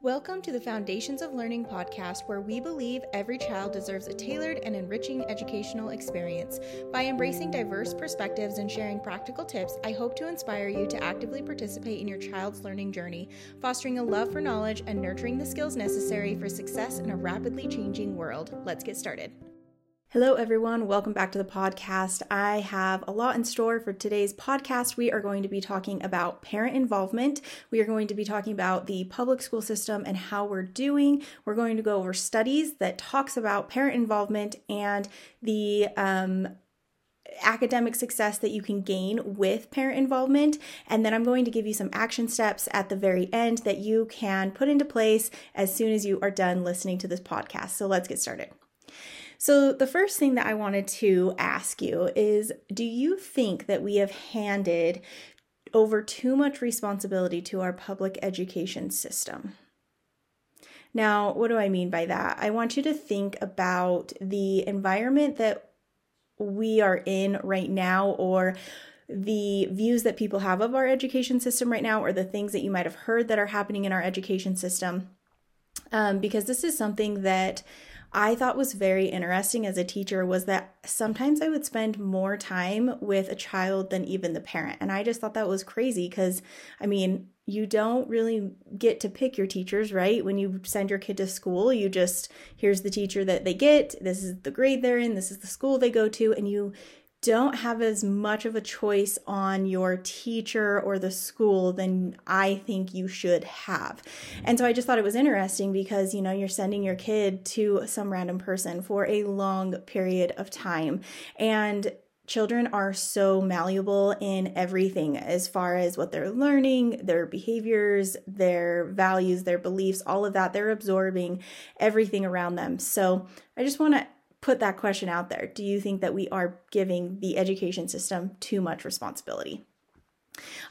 Welcome to the Foundations of Learning podcast, where we believe every child deserves a tailored and enriching educational experience. By embracing diverse perspectives and sharing practical tips, I hope to inspire you to actively participate in your child's learning journey, fostering a love for knowledge and nurturing the skills necessary for success in a rapidly changing world. Let's get started. Hello, everyone. Welcome back to the podcast. I have a lot in store for today's podcast. We are going to be talking about parent involvement. We are going to be talking about the public school system and how we're doing. We're going to go over studies that talks about parent involvement and the um, academic success that you can gain with parent involvement. And then I'm going to give you some action steps at the very end that you can put into place as soon as you are done listening to this podcast. So let's get started. So, the first thing that I wanted to ask you is Do you think that we have handed over too much responsibility to our public education system? Now, what do I mean by that? I want you to think about the environment that we are in right now or the views that people have of our education system right now or the things that you might have heard that are happening in our education system. Um, because this is something that I thought was very interesting as a teacher was that sometimes I would spend more time with a child than even the parent. And I just thought that was crazy because, I mean, you don't really get to pick your teachers, right? When you send your kid to school, you just, here's the teacher that they get, this is the grade they're in, this is the school they go to, and you don't have as much of a choice on your teacher or the school than I think you should have. And so I just thought it was interesting because, you know, you're sending your kid to some random person for a long period of time. And children are so malleable in everything as far as what they're learning, their behaviors, their values, their beliefs, all of that. They're absorbing everything around them. So I just want to put that question out there. Do you think that we are giving the education system too much responsibility?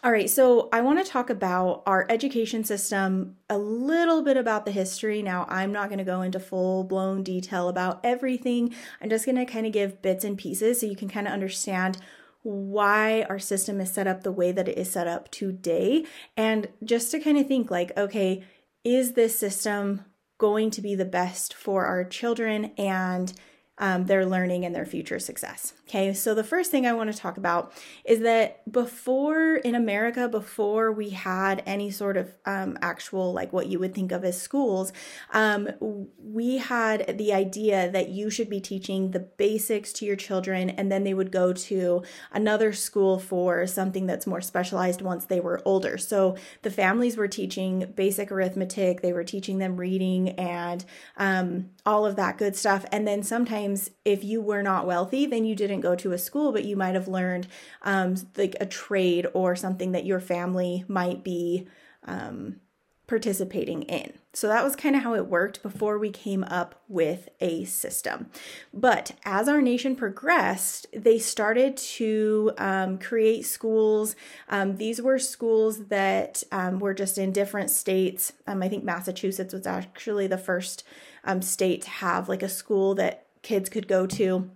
All right, so I want to talk about our education system, a little bit about the history. Now, I'm not going to go into full blown detail about everything. I'm just going to kind of give bits and pieces so you can kind of understand why our system is set up the way that it is set up today. And just to kind of think like, okay, is this system going to be the best for our children and um, their learning and their future success. Okay, so the first thing I want to talk about is that before in America, before we had any sort of um, actual, like what you would think of as schools, um, we had the idea that you should be teaching the basics to your children and then they would go to another school for something that's more specialized once they were older. So the families were teaching basic arithmetic, they were teaching them reading and um, all of that good stuff. And then sometimes if you were not wealthy, then you didn't go to a school, but you might have learned um, like a trade or something that your family might be um, participating in. So that was kind of how it worked before we came up with a system. But as our nation progressed, they started to um, create schools. Um, these were schools that um, were just in different states. Um, I think Massachusetts was actually the first um, state to have like a school that kids could go to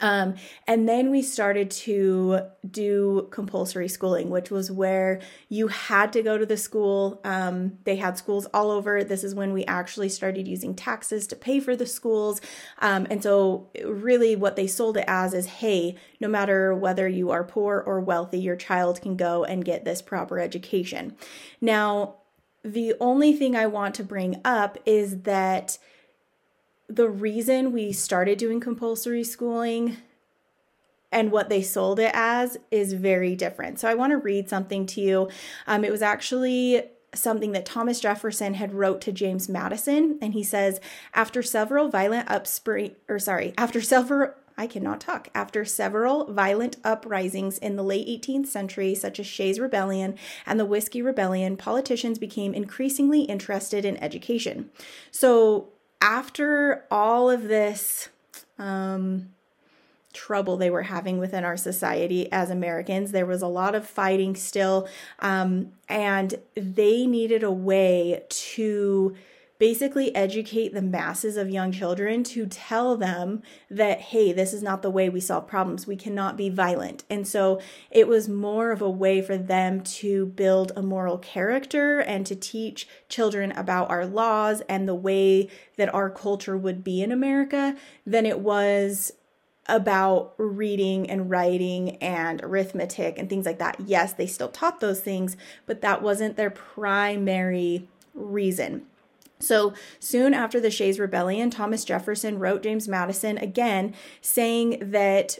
um, and then we started to do compulsory schooling, which was where you had to go to the school. Um, they had schools all over. This is when we actually started using taxes to pay for the schools. Um, and so, really, what they sold it as is hey, no matter whether you are poor or wealthy, your child can go and get this proper education. Now, the only thing I want to bring up is that the reason we started doing compulsory schooling and what they sold it as is very different. So I want to read something to you. Um, it was actually something that Thomas Jefferson had wrote to James Madison and he says after several violent upspring or sorry after several I cannot talk. After several violent uprisings in the late 18th century, such as Shays' Rebellion and the Whiskey Rebellion, politicians became increasingly interested in education. So, after all of this um, trouble they were having within our society as Americans, there was a lot of fighting still, um, and they needed a way to basically educate the masses of young children to tell them that, hey, this is not the way we solve problems. We cannot be violent. And so it was more of a way for them to build a moral character and to teach children about our laws and the way that our culture would be in America than it was about reading and writing and arithmetic and things like that. Yes, they still taught those things, but that wasn't their primary reason. So soon after the Shays Rebellion, Thomas Jefferson wrote James Madison again saying that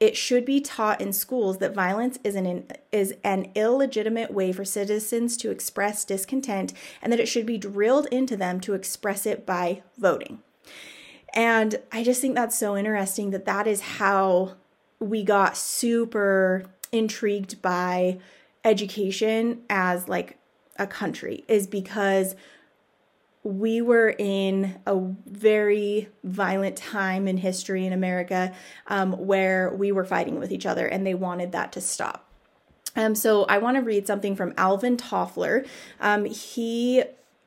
it should be taught in schools that violence is an is an illegitimate way for citizens to express discontent and that it should be drilled into them to express it by voting. And I just think that's so interesting that that is how we got super intrigued by education as like a country is because we were in a very violent time in history in America um, where we were fighting with each other and they wanted that to stop. Um, so I want to read something from Alvin Toffler. Um, he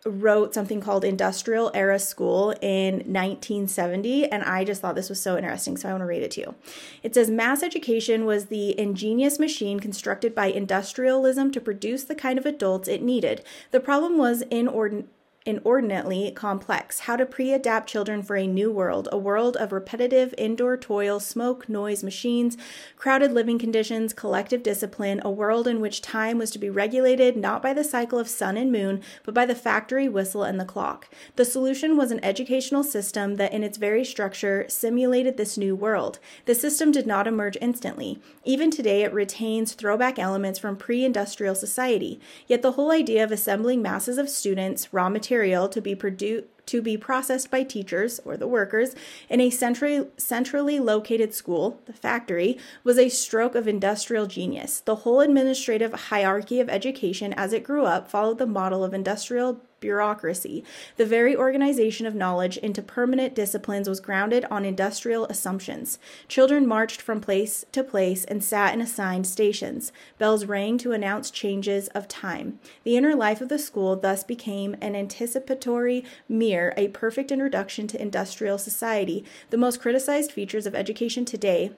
wrote something called Industrial Era School in 1970, and I just thought this was so interesting, so I want to read it to you. It says Mass education was the ingenious machine constructed by industrialism to produce the kind of adults it needed. The problem was inordinate inordinately complex how to pre adapt children for a new world, a world of repetitive indoor toil, smoke, noise, machines, crowded living conditions, collective discipline, a world in which time was to be regulated not by the cycle of sun and moon, but by the factory whistle and the clock. The solution was an educational system that, in its very structure, simulated this new world. The system did not emerge instantly. Even today, it retains throwback elements from pre industrial society. Yet the whole idea of assembling masses of students, raw materials, material to be produced to be processed by teachers or the workers in a centrally, centrally located school, the factory, was a stroke of industrial genius. The whole administrative hierarchy of education as it grew up followed the model of industrial bureaucracy. The very organization of knowledge into permanent disciplines was grounded on industrial assumptions. Children marched from place to place and sat in assigned stations. Bells rang to announce changes of time. The inner life of the school thus became an anticipatory mirror, a perfect introduction to industrial society. The most criticized features of education today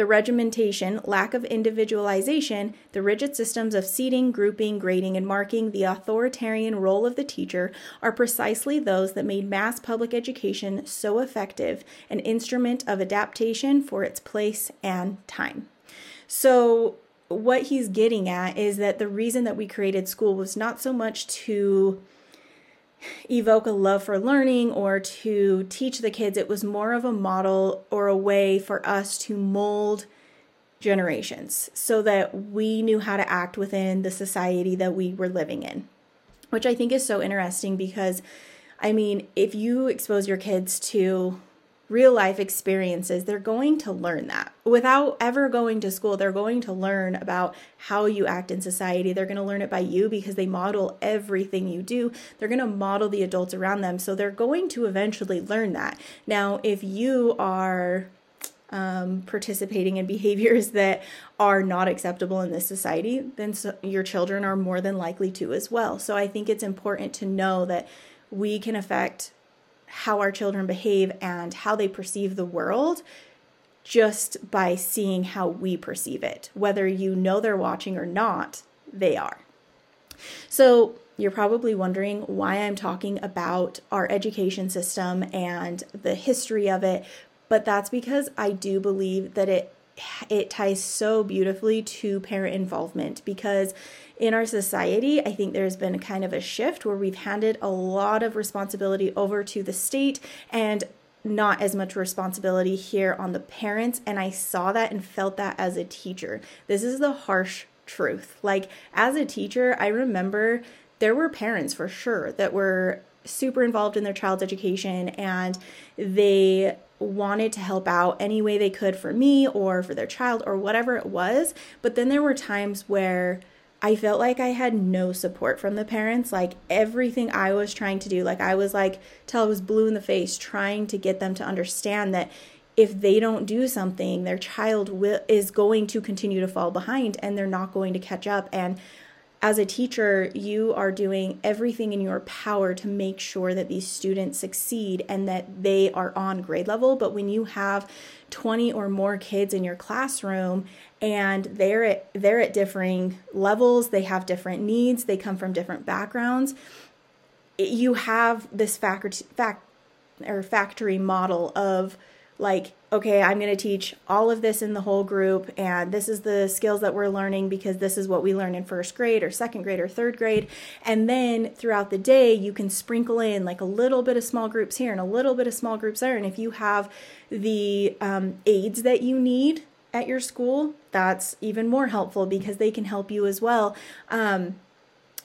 the regimentation, lack of individualization, the rigid systems of seating, grouping, grading, and marking, the authoritarian role of the teacher are precisely those that made mass public education so effective, an instrument of adaptation for its place and time. So, what he's getting at is that the reason that we created school was not so much to evoke a love for learning or to teach the kids. It was more of a model or a way for us to mold generations so that we knew how to act within the society that we were living in, which I think is so interesting because, I mean, if you expose your kids to real life experiences, they're going to learn that. Without ever going to school, they're going to learn about how you act in society. They're going to learn it by you because they model everything you do. They're going to model the adults around them. So they're going to eventually learn that. Now, if you are um, participating in behaviors that are not acceptable in this society, then so your children are more than likely to as well. So I think it's important to know that we can affect how our children behave and how they perceive the world just by seeing how we perceive it. Whether you know they're watching or not, they are. So, you're probably wondering why I'm talking about our education system and the history of it, but that's because I do believe that it it ties so beautifully to parent involvement because in our society, I think there's been kind of a shift where we've handed a lot of responsibility over to the state and not as much responsibility here on the parents. And I saw that and felt that as a teacher. This is the harsh truth. Like, as a teacher, I remember there were parents for sure that were super involved in their child's education and they wanted to help out any way they could for me or for their child or whatever it was. But then there were times where I felt like I had no support from the parents. Like everything I was trying to do, like I was like, till I was blue in the face, trying to get them to understand that if they don't do something, their child will, is going to continue to fall behind and they're not going to catch up. And as a teacher, you are doing everything in your power to make sure that these students succeed and that they are on grade level. But when you have 20 or more kids in your classroom and they're at they're at differing levels, they have different needs, they come from different backgrounds, you have this fact, fact or factory model of like okay i'm going to teach all of this in the whole group and this is the skills that we're learning because this is what we learn in first grade or second grade or third grade. And then throughout the day you can sprinkle in like a little bit of small groups here and a little bit of small groups there. And if you have the um, aids that you need at your school that's even more helpful because they can help you as well. Um,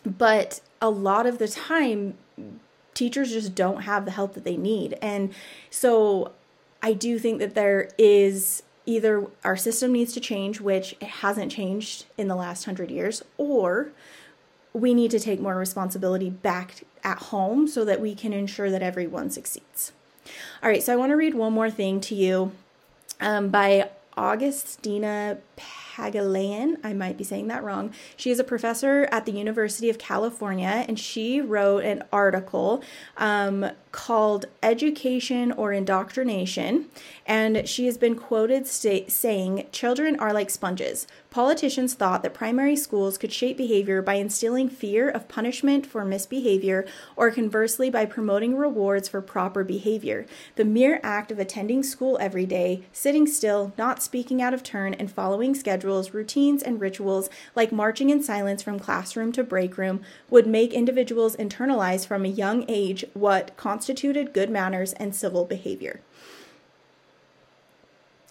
but a lot of the time teachers just don't have the help that they need. And so I do think that there is either our system needs to change, which it hasn't changed in the last hundred years, or we need to take more responsibility back at home so that we can ensure that everyone succeeds. All right, so I want to read one more thing to you um, by Augustina Pagulayan. I might be saying that wrong. She is a professor at the University of California, and she wrote an article um, called Education or Indoctrination. And she has been quoted saying, Children are like sponges. Politicians thought that primary schools could shape behavior by instilling fear of punishment for misbehavior, or conversely, by promoting rewards for proper behavior. The mere act of attending school every day, sitting still, not speaking out of turn, and following schedules, routines, and rituals like marching in silence from classroom to break room would make individuals internalize from a young age what constituted good manners and civil behavior.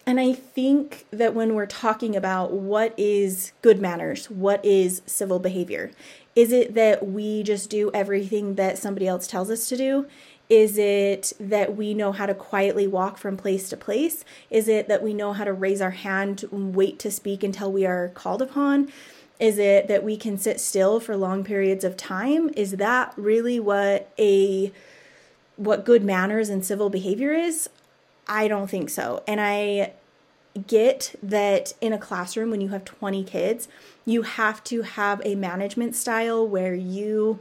And I think that when we're talking about what is good manners, what is civil behavior, is it that we just do everything that somebody else tells us to do? Is it that we know how to quietly walk from place to place? Is it that we know how to raise our hand and wait to speak until we are called upon? Is it that we can sit still for long periods of time? Is that really what a what good manners and civil behavior is? I don't think so. And I get that in a classroom, when you have 20 kids, you have to have a management style where you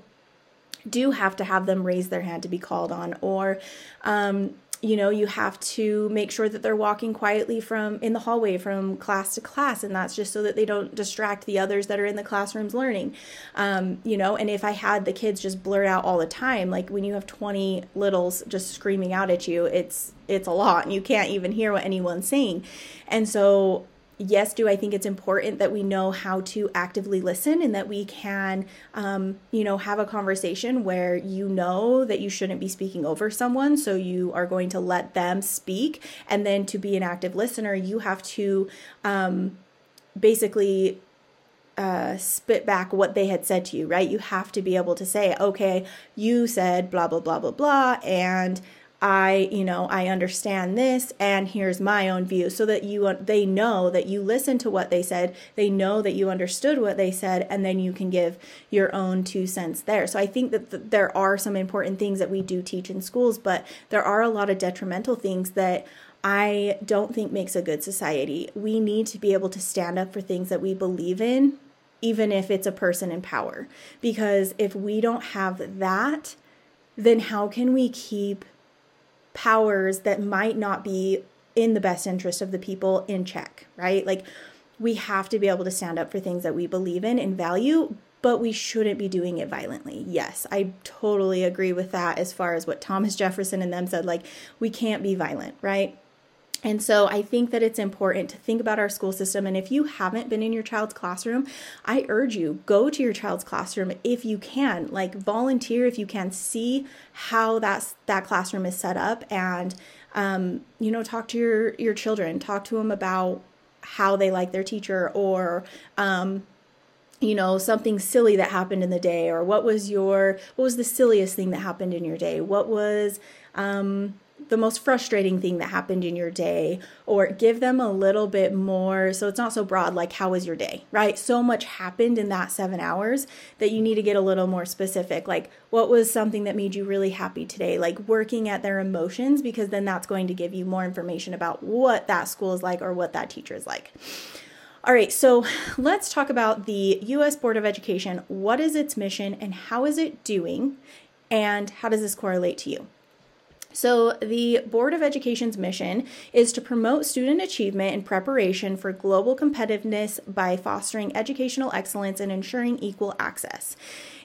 do have to have them raise their hand to be called on, or um, you know you have to make sure that they're walking quietly from in the hallway from class to class and that's just so that they don't distract the others that are in the classrooms learning. Um, you know and if i had the kids just blurt out all the time like when you have 20 littles just screaming out at you it's it's a lot and you can't even hear what anyone's saying. And so yes, do I think it's important that we know how to actively listen and that we can, um, you know, have a conversation where you know that you shouldn't be speaking over someone. So you are going to let them speak. And then to be an active listener, you have to um, basically uh, spit back what they had said to you, right? You have to be able to say, okay, you said blah, blah, blah, blah, blah. And I, you know, I understand this and here's my own view so that you they know that you listened to what they said, they know that you understood what they said and then you can give your own two cents there. So I think that th- there are some important things that we do teach in schools, but there are a lot of detrimental things that I don't think makes a good society. We need to be able to stand up for things that we believe in even if it's a person in power because if we don't have that, then how can we keep powers that might not be in the best interest of the people in check, right? Like we have to be able to stand up for things that we believe in and value, but we shouldn't be doing it violently. Yes, I totally agree with that as far as what Thomas Jefferson and them said like we can't be violent, right? And so I think that it's important to think about our school system. And if you haven't been in your child's classroom, I urge you go to your child's classroom if you can. Like volunteer if you can. See how that that classroom is set up, and um, you know, talk to your your children. Talk to them about how they like their teacher, or um, you know something silly that happened in the day, or what was your what was the silliest thing that happened in your day? What was um, the most frustrating thing that happened in your day or give them a little bit more so it's not so broad like how was your day right so much happened in that 7 hours that you need to get a little more specific like what was something that made you really happy today like working at their emotions because then that's going to give you more information about what that school is like or what that teacher is like All right, so let's talk about the US Board of Education. What is its mission and how is it doing? And how does this correlate to you? So, the Board of Education's mission is to promote student achievement and preparation for global competitiveness by fostering educational excellence and ensuring equal access.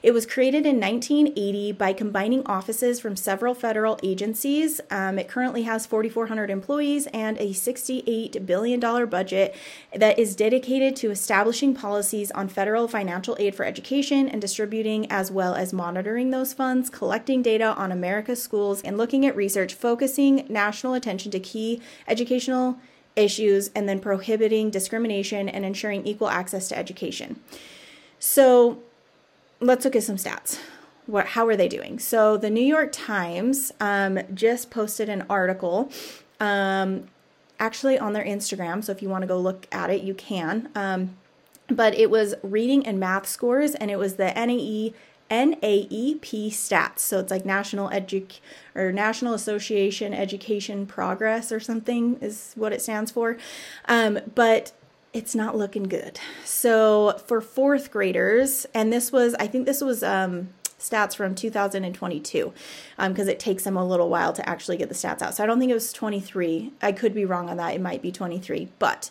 It was created in 1980 by combining offices from several federal agencies. Um, it currently has 4,400 employees and a $68 billion budget that is dedicated to establishing policies on federal financial aid for education and distributing, as well as monitoring those funds, collecting data on America's schools, and looking at research focusing national attention to key educational issues and then prohibiting discrimination and ensuring equal access to education. So, let's look at some stats. What, how are they doing? So, the New York Times um, just posted an article um, actually on their Instagram. So, if you want to go look at it, you can. Um, but it was reading and math scores, and it was the NAE NAEP stats. So it's like National Edu or National Association Education Progress or something is what it stands for. Um, but it's not looking good. So for fourth graders, and this was, I think this was um, stats from 2022 because um, it takes them a little while to actually get the stats out. So I don't think it was 23. I could be wrong on that. It might be 23, but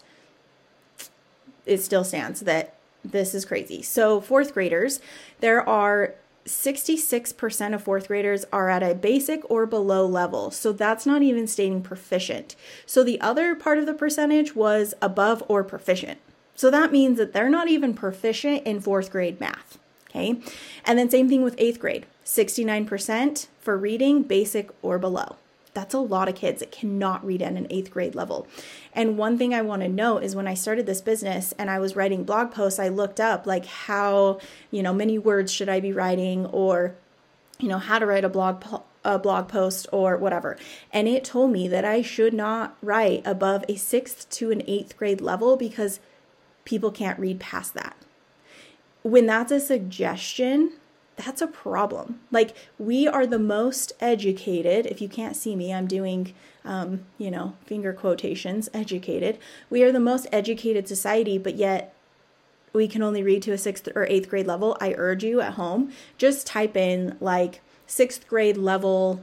it still stands that this is crazy. So fourth graders, there are 66% of fourth graders are at a basic or below level. So that's not even stating proficient. So the other part of the percentage was above or proficient. So that means that they're not even proficient in fourth grade math. Okay. And then same thing with eighth grade 69% for reading, basic or below that's a lot of kids that cannot read at an eighth grade level. And one thing I want to note is when I started this business and I was writing blog posts, I looked up like how, you know, many words should I be writing or, you know, how to write a blog a blog post or whatever. And it told me that I should not write above a sixth to an eighth grade level because people can't read past that. When that's a suggestion, that's a problem. Like, we are the most educated. If you can't see me, I'm doing, um, you know, finger quotations, educated. We are the most educated society, but yet we can only read to a sixth or eighth grade level. I urge you at home, just type in like sixth grade level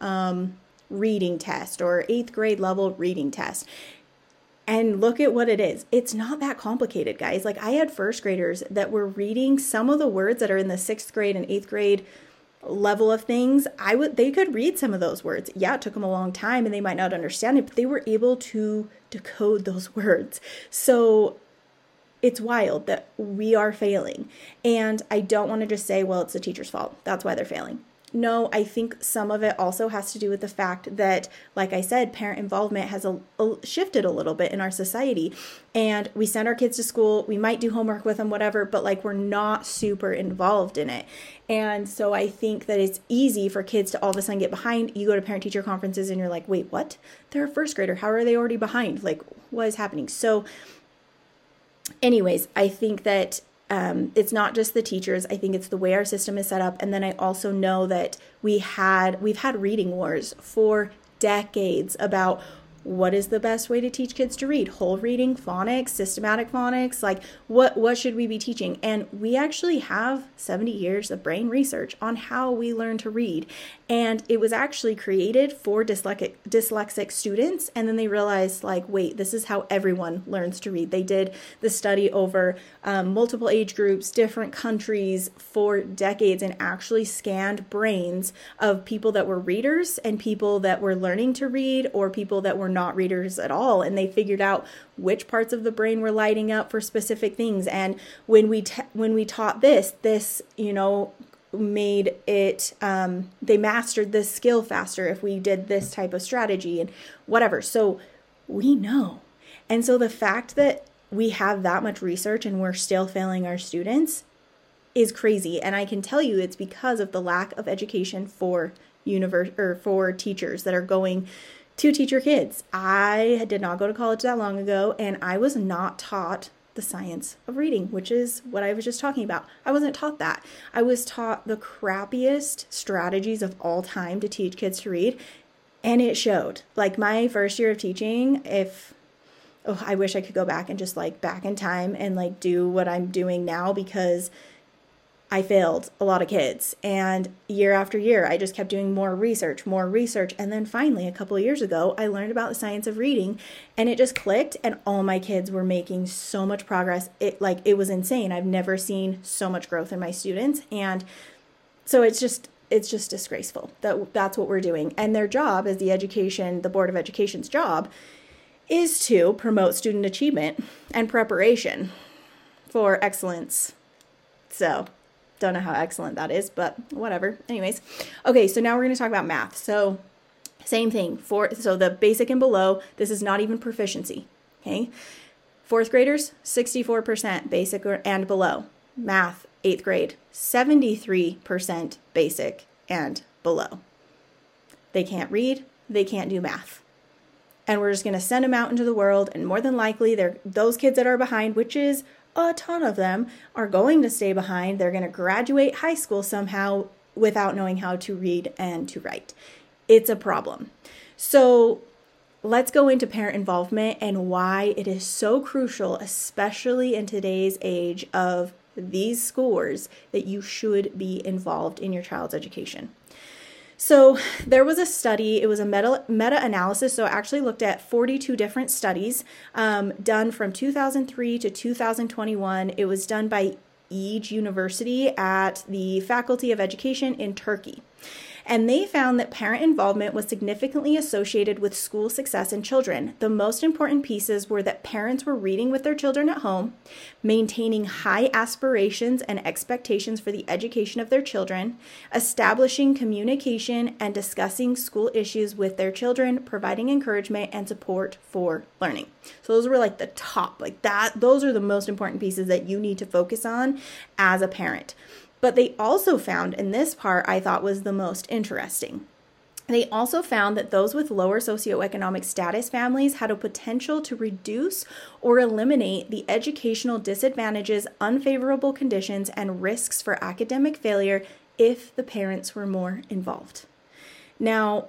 um, reading test or eighth grade level reading test and look at what it is. It's not that complicated, guys. Like I had first graders that were reading some of the words that are in the sixth grade and eighth grade level of things. I would they could read some of those words. Yeah, it took them a long time and they might not understand it, but they were able to decode those words. So it's wild that we are failing. And I don't want to just say, well, it's the teacher's fault. That's why they're failing. No, I think some of it also has to do with the fact that, like I said, parent involvement has a, a, shifted a little bit in our society. And we send our kids to school, we might do homework with them, whatever, but like we're not super involved in it. And so I think that it's easy for kids to all of a sudden get behind. You go to parent teacher conferences and you're like, wait, what? They're a first grader. How are they already behind? Like, what is happening? So, anyways, I think that um, it's not just the teachers. I think it's the way our system is set up. And then i also know that we had we've had reading wars for decades about what is the best way to teach kids to read? Whole reading phonics systematic phonics? Like what what should we be teaching? And we actually have 70 years of brain research on how we learn to read. And it was actually created for dyslexic dyslexic students and then they realized like wait this is how everyone learns to read. They did the study over um, multiple age groups different countries for decades and actually scanned brains of people that were readers and people that were learning to read or people that were not readers at all and they figured out which parts of the brain were lighting up for specific things. And when we t- when we taught this this you know made it um, they mastered this skill faster if we did this type of strategy and whatever. So we know. And so the fact that we have that much research and we're still failing our students is crazy. And i can tell you it's because of the lack of education for universe or for teachers that are going to teach your kids. I did not go to college that long ago, and I was not taught the science of reading, which is what I was just talking about. I wasn't taught that. I was taught the crappiest strategies of all time to teach kids to read, and it showed. Like my first year of teaching, if oh, I wish I could go back and just like back in time and like do what I'm doing now because I failed a lot of kids. And year after year, I just kept doing more research, more research. And then finally, a couple of years ago, I learned about the science of reading and it just clicked. And all my kids were making so much progress. It like, it was insane. I've never seen so much growth in my students. And so it's just, it's just disgraceful that that's what we're doing. And their job as the education, the Board of Education's job is to promote student achievement and preparation for excellence. So, don't know how excellent that is, but whatever. Anyways, okay, so now we're going to talk about math. So, same thing. For so the basic and below, this is not even proficiency. Okay, fourth graders, 64% basic and below. Math, eighth grade, 73% basic and below. They can't read, they can't do math. And we're just going to send them out into the world, and more than likely, they're those kids that are behind, which is a ton of them are going to stay behind. They're going to graduate high school somehow without knowing how to read and to write. It's a problem. So, let's go into parent involvement and why it is so crucial, especially in today's age of these scores, that you should be involved in your child's education. So there was a study, it was a meta, analysis, so it actually looked at 42 different studies um, done from 2003 to 2021. It was done by Ege University at the Faculty of Education in Turkey and they found that parent involvement was significantly associated with school success in children. The most important pieces were that parents were reading with their children at home, maintaining high aspirations and expectations for the education of their children, establishing communication and discussing school issues with their children, providing encouragement and support for learning. So those were like the top, like that those are the most important pieces that you need to focus on as a parent. But they also found, and this part I thought was the most interesting. They also found that those with lower socioeconomic status families had a potential to reduce or eliminate the educational disadvantages, unfavorable conditions, and risks for academic failure if the parents were more involved. Now,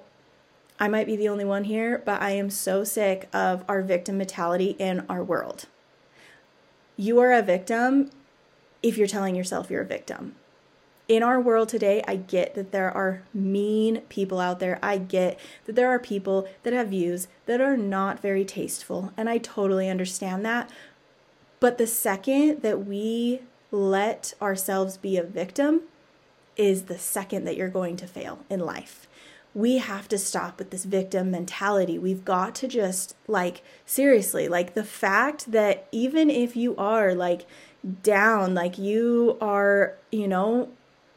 I might be the only one here, but I am so sick of our victim mentality in our world. You are a victim if you're telling yourself you're a victim in our world today, I get that there are mean people out there. I get that there are people that have views that are not very tasteful, and I totally understand that. But the second that we let ourselves be a victim is the second that you're going to fail in life. We have to stop with this victim mentality. We've got to just, like, seriously, like the fact that even if you are like down, like you are, you know,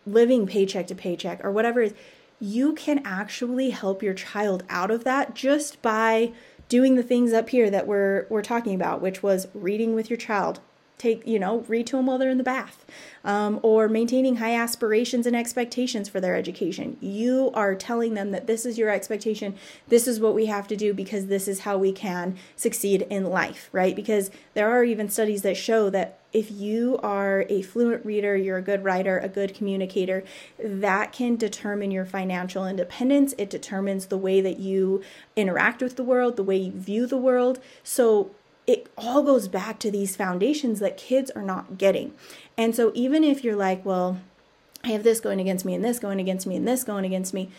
living paycheck to paycheck or whatever is, you can actually help your child out of that just by doing the things up here that we're we're talking about, which was reading with your child, take you know read to them while they're in the bath um, or maintaining high aspirations and expectations for their education you are telling them that this is your expectation this is what we have to do because this is how we can succeed in life right because there are even studies that show that if you are a fluent reader, you're a good writer, a good communicator, that can determine your financial independence. It determines the way that you interact with the world, the way you view the world. So it all goes back to these foundations that kids are not getting. And so even if you're like, well, I have this going against me and this going against me and this going against me,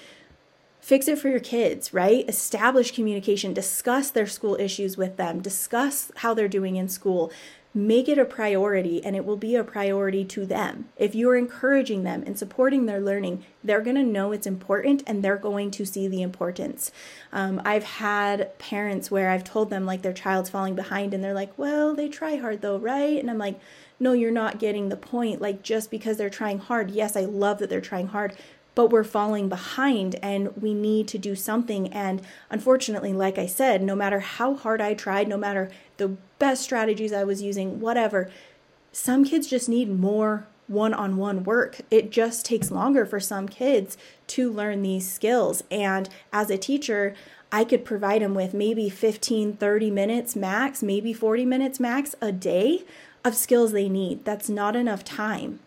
fix it for your kids, right? Establish communication, discuss their school issues with them, discuss how they're doing in school, make it a priority and it will be a priority to them. If you're encouraging them and supporting their learning, they're going to know it's important and they're going to see the importance. Um, I've had parents where I've told them like their child's falling behind and they're like, well, they try hard though, right? And I'm like, no, you're not getting the point. Like, just because they're trying hard, yes, I love that they're trying hard, but we're falling behind and we need to do something. And unfortunately, like I said, no matter how hard I tried, no matter the best strategies I was using, whatever, some kids just need more one on one work. It just takes longer for some kids to learn these skills. And as a teacher, I could provide them with maybe 15, 30 minutes max, maybe 40 minutes max a day of skills they need. That's not enough time.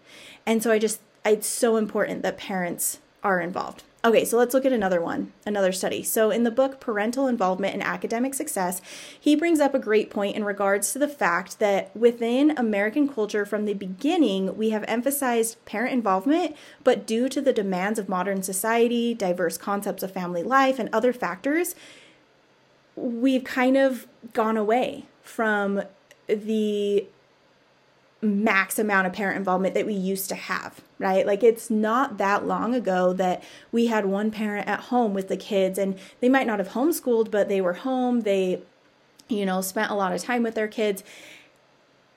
And so I just it's so important that parents are involved. Okay, so let's look at another one, another study. So, in the book Parental Involvement in Academic Success, he brings up a great point in regards to the fact that within American culture from the beginning, we have emphasized parent involvement, but due to the demands of modern society, diverse concepts of family life, and other factors, we've kind of gone away from the max amount of parent involvement that we used to have, right? Like it's not that long ago that we had one parent at home with the kids and they might not have homeschooled, but they were home. They, you know, spent a lot of time with their kids.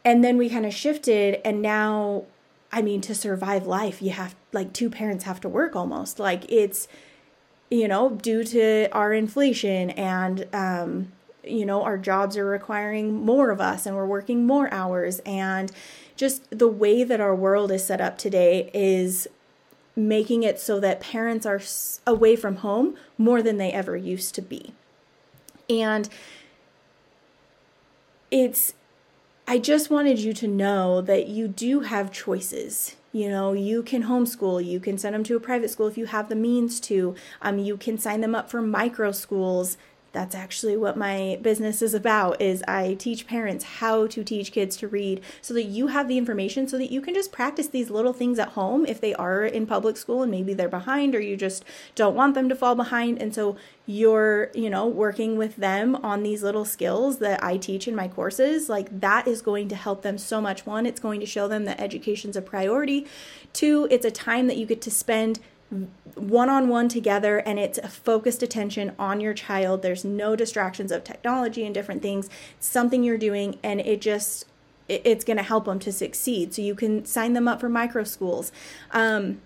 And then we kind of shifted and now I mean to survive life, you have like two parents have to work almost. Like it's you know, due to our inflation and um you know, our jobs are requiring more of us and we're working more hours. And just the way that our world is set up today is making it so that parents are away from home more than they ever used to be. And it's, I just wanted you to know that you do have choices. You know, you can homeschool, you can send them to a private school if you have the means to. Um, you can sign them up for micro schools that's actually what my business is about is i teach parents how to teach kids to read so that you have the information so that you can just practice these little things at home if they are in public school and maybe they're behind or you just don't want them to fall behind. And so you're you know working with them on these little skills that i teach in my courses like that is going to help them so much. One it's going to show them that education's a priority. Two it's a time that you get to spend one on one together and it's a focused attention on your child. There's no distractions of technology and different things. It's something you're doing and it just it's going to help them to succeed. So you can sign them up for micro schools. Um,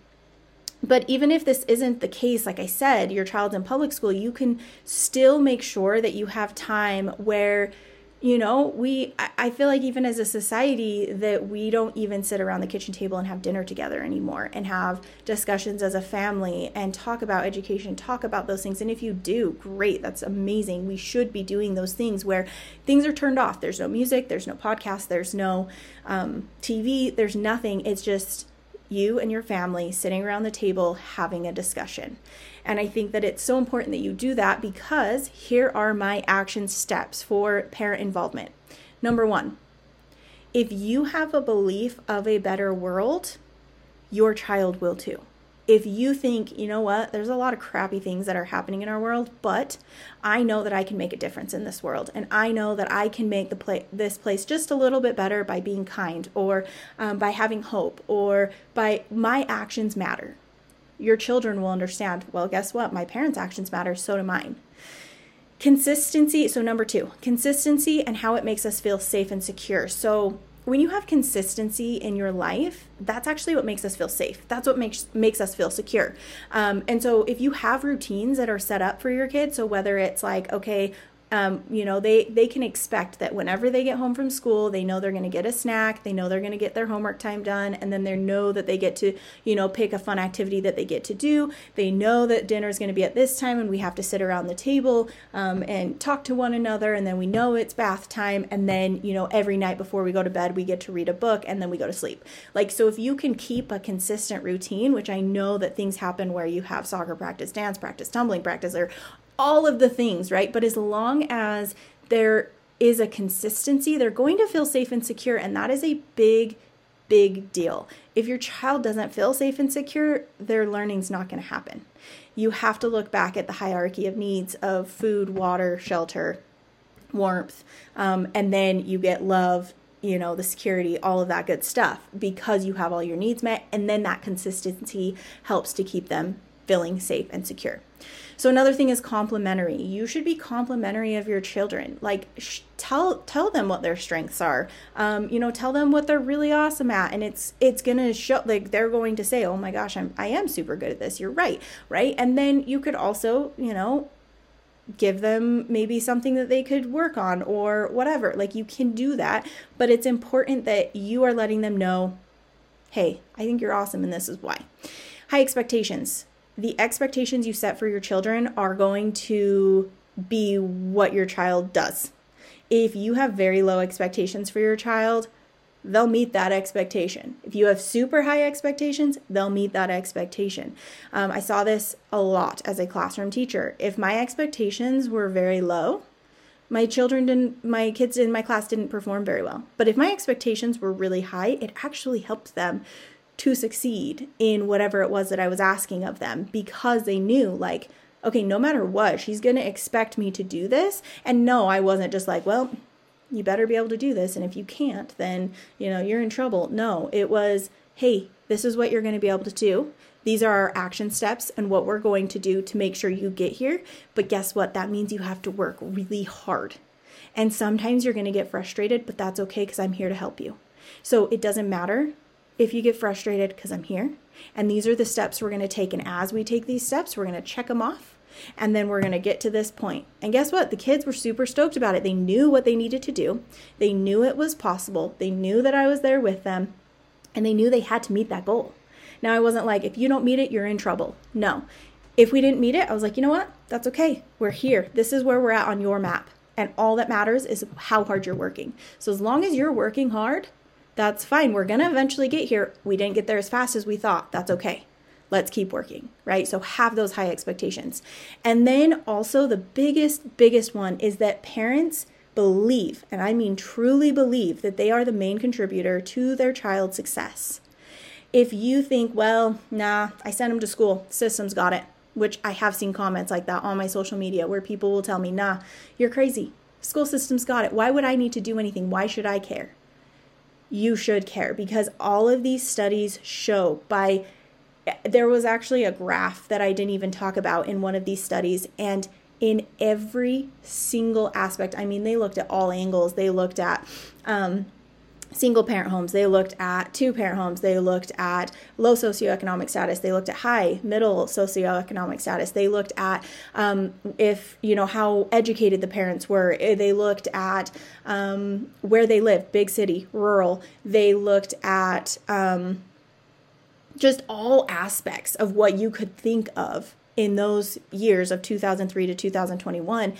but even if this isn't the case, like I said, your child's in public school, you can still make sure that you have time where you know we i feel like even as a society that we don't even sit around the kitchen table and have dinner together anymore and have discussions as a family and talk about education talk about those things. And if you do great that's amazing. We should be doing those things where things are turned off. There's no music there's no podcast there's no um, tv there's nothing. It's just you and your family sitting around the table having a discussion and I think that it's so important that you do that because here are my action steps for parent involvement. Number one, if you have a belief of a better world, your child will too. If you think, you know what, there's a lot of crappy things that are happening in our world, but I know that I can make a difference in this world, and I know that I can make the play, this place just a little bit better by being kind, or um, by having hope, or by my actions matter your children will understand well, guess what? My parents' actions matter, so do mine. Consistency. So, number two, consistency and how it makes us feel safe and secure. So, when you have consistency in your life, that's actually what makes us feel safe. That's what makes makes us feel secure. Um, and so, if you have routines that are set up for your kids, so whether it's like, okay, um, you know they they can expect that whenever they get home from school they know they're going to get a snack they know they're going to get their homework time done and then they know that they get to you know pick a fun activity that they get to do. They know that dinner is going to be at this time and we have to sit around the table um, and talk to one another and then we know it's bath time and then you know every night before we go to bed we get to read a book and then we go to sleep. Like so if you can keep a consistent routine which i know that things happen where you have soccer practice dance practice tumbling practice or all of the things, right? But as long as there is a consistency, they're going to feel safe and secure. And that is a big, big deal. If your child doesn't feel safe and secure, their learning's not going to happen. You have to look back at the hierarchy of needs of food, water, shelter, warmth, um, and then you get love, you know, the security, all of that good stuff because you have all your needs met. And then that consistency helps to keep them feeling safe and secure. So another thing is complimentary. You should be complimentary of your children. Like sh- tell tell them what their strengths are. Um, you know, tell them what they're really awesome at, and it's it's gonna show. Like they're going to say, "Oh my gosh, I'm I am super good at this." You're right, right? And then you could also, you know, give them maybe something that they could work on or whatever. Like you can do that, but it's important that you are letting them know, "Hey, I think you're awesome and this is why." High expectations the expectations you set for your children are going to be what your child does. If you have very low expectations for your child, they'll meet that expectation. If you have super high expectations, they'll meet that expectation. Um, I saw this a lot as a classroom teacher. If my expectations were very low, my children didn't, my kids in my class didn't perform very well. But if my expectations were really high, it actually helped them to succeed in whatever it was that I was asking of them because they knew, like, okay, no matter what, she's going to expect me to do this. And no, I wasn't just like, well, you better be able to do this. And if you can't, then, you know, you're in trouble. No, it was, hey, this is what you're going to be able to do. These are our action steps and what we're going to do to make sure you get here. But guess what? That means you have to work really hard. And sometimes you're going to get frustrated, but that's okay because I'm here to help you. So it doesn't matter if you get frustrated because I'm here. And these are the steps we're going to take. And as we take these steps, we're going to check them off and then we're going to get to this point. And guess what? The kids were super stoked about it. They knew what they needed to do, they knew it was possible, they knew that I was there with them, and they knew they had to meet that goal. Now, I wasn't like, if you don't meet it, you're in trouble. No. If we didn't meet it, I was like, you know what? That's okay. We're here. This is where we're at on your map. And all that matters is how hard you're working. So as long as you're working hard, that's fine. We're going to eventually get here. We didn't get there as fast as we thought. That's okay let's keep working, right? So have those high expectations. And then also the biggest, biggest one is that parents believe, and I mean truly believe, that they are the main contributor to their child's success. If you think, well, nah, I sent them to school, systems got it, which I have seen comments like that on my social media where people will tell me, nah, you're crazy. School systems got it. Why would I need to do anything? Why should I care? You should care because all of these studies show by there was actually a graph that I didn't even talk about in one of these studies. And in every single aspect, I mean, they looked at all angles. They looked at um, single parent homes, they looked at two parent homes, they looked at low socioeconomic status, they looked at high, middle socioeconomic status, they looked at um, if, you know, how educated the parents were, eh, they looked at um, where they live, big city, rural, they looked at, um, just all aspects of what you could think of in those years of 2003 to 2021.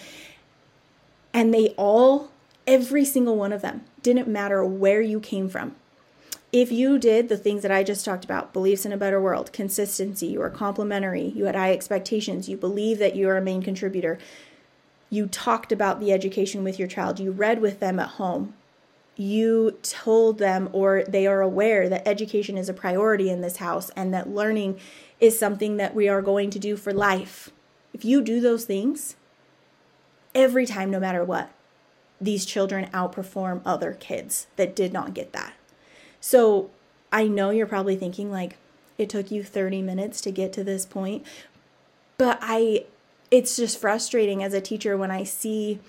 And they all, every single one of them, didn't matter where you came from. If you did the things that I just talked about beliefs in a better world, consistency, you are complementary, you had high expectations, you believe that you are a main contributor, you talked about the education with your child, you read with them at home, you told them or they are aware that education is a priority in this house and that learning is something that we are going to do for life. If you do those things every time, no matter what, these children outperform other kids that did not get that. So I know you're probably thinking, like, it took you 30 minutes to get to this point, but I, it's just frustrating as a teacher when I see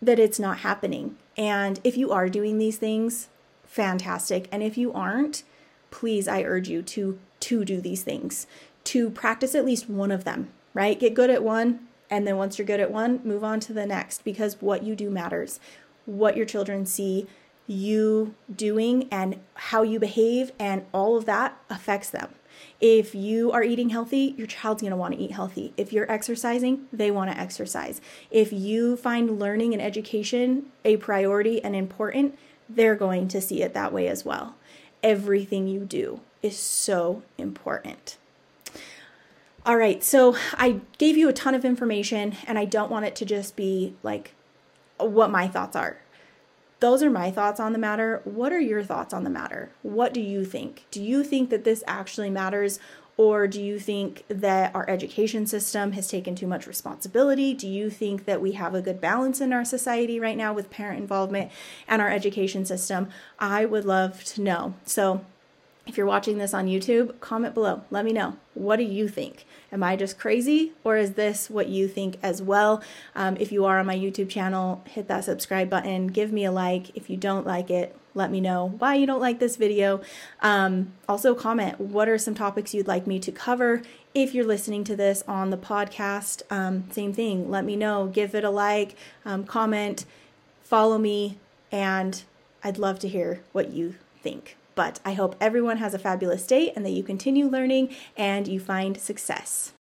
that it's not happening and if you are doing these things, fantastic. And if you aren't, please I urge you to to do these things, to practice at least one of them, right? Get good at one and then once you're good at one, move on to the next because what you do matters. What your children see you doing and how you behave and all of that affects them. If you are eating healthy, your child's going to want to eat healthy. If you're exercising, they want to exercise. If you find learning and education a priority and important, they're going to see it that way as well. Everything you do is so important. All right, so I gave you a ton of information, and I don't want it to just be like what my thoughts are those are my thoughts on the matter. What are your thoughts on the matter? What do you think? Do you think that this actually matters? Or do you think that our education system has taken too much responsibility? Do you think that we have a good balance in our society right now with parent involvement and our education system? I would love to know. So, if you're watching this on YouTube, comment below. Let me know. What do you think? Am I just crazy or is this what you think as well? Um, if you are on my YouTube channel, hit that subscribe button. Give me a like. If you don't like it, let me know why you don't like this video. Um, also, comment what are some topics you'd like me to cover. If you're listening to this on the podcast, um, same thing. Let me know. Give it a like, um, comment, follow me, and I'd love to hear what you think. But I hope everyone has a fabulous day and that you continue learning and you find success.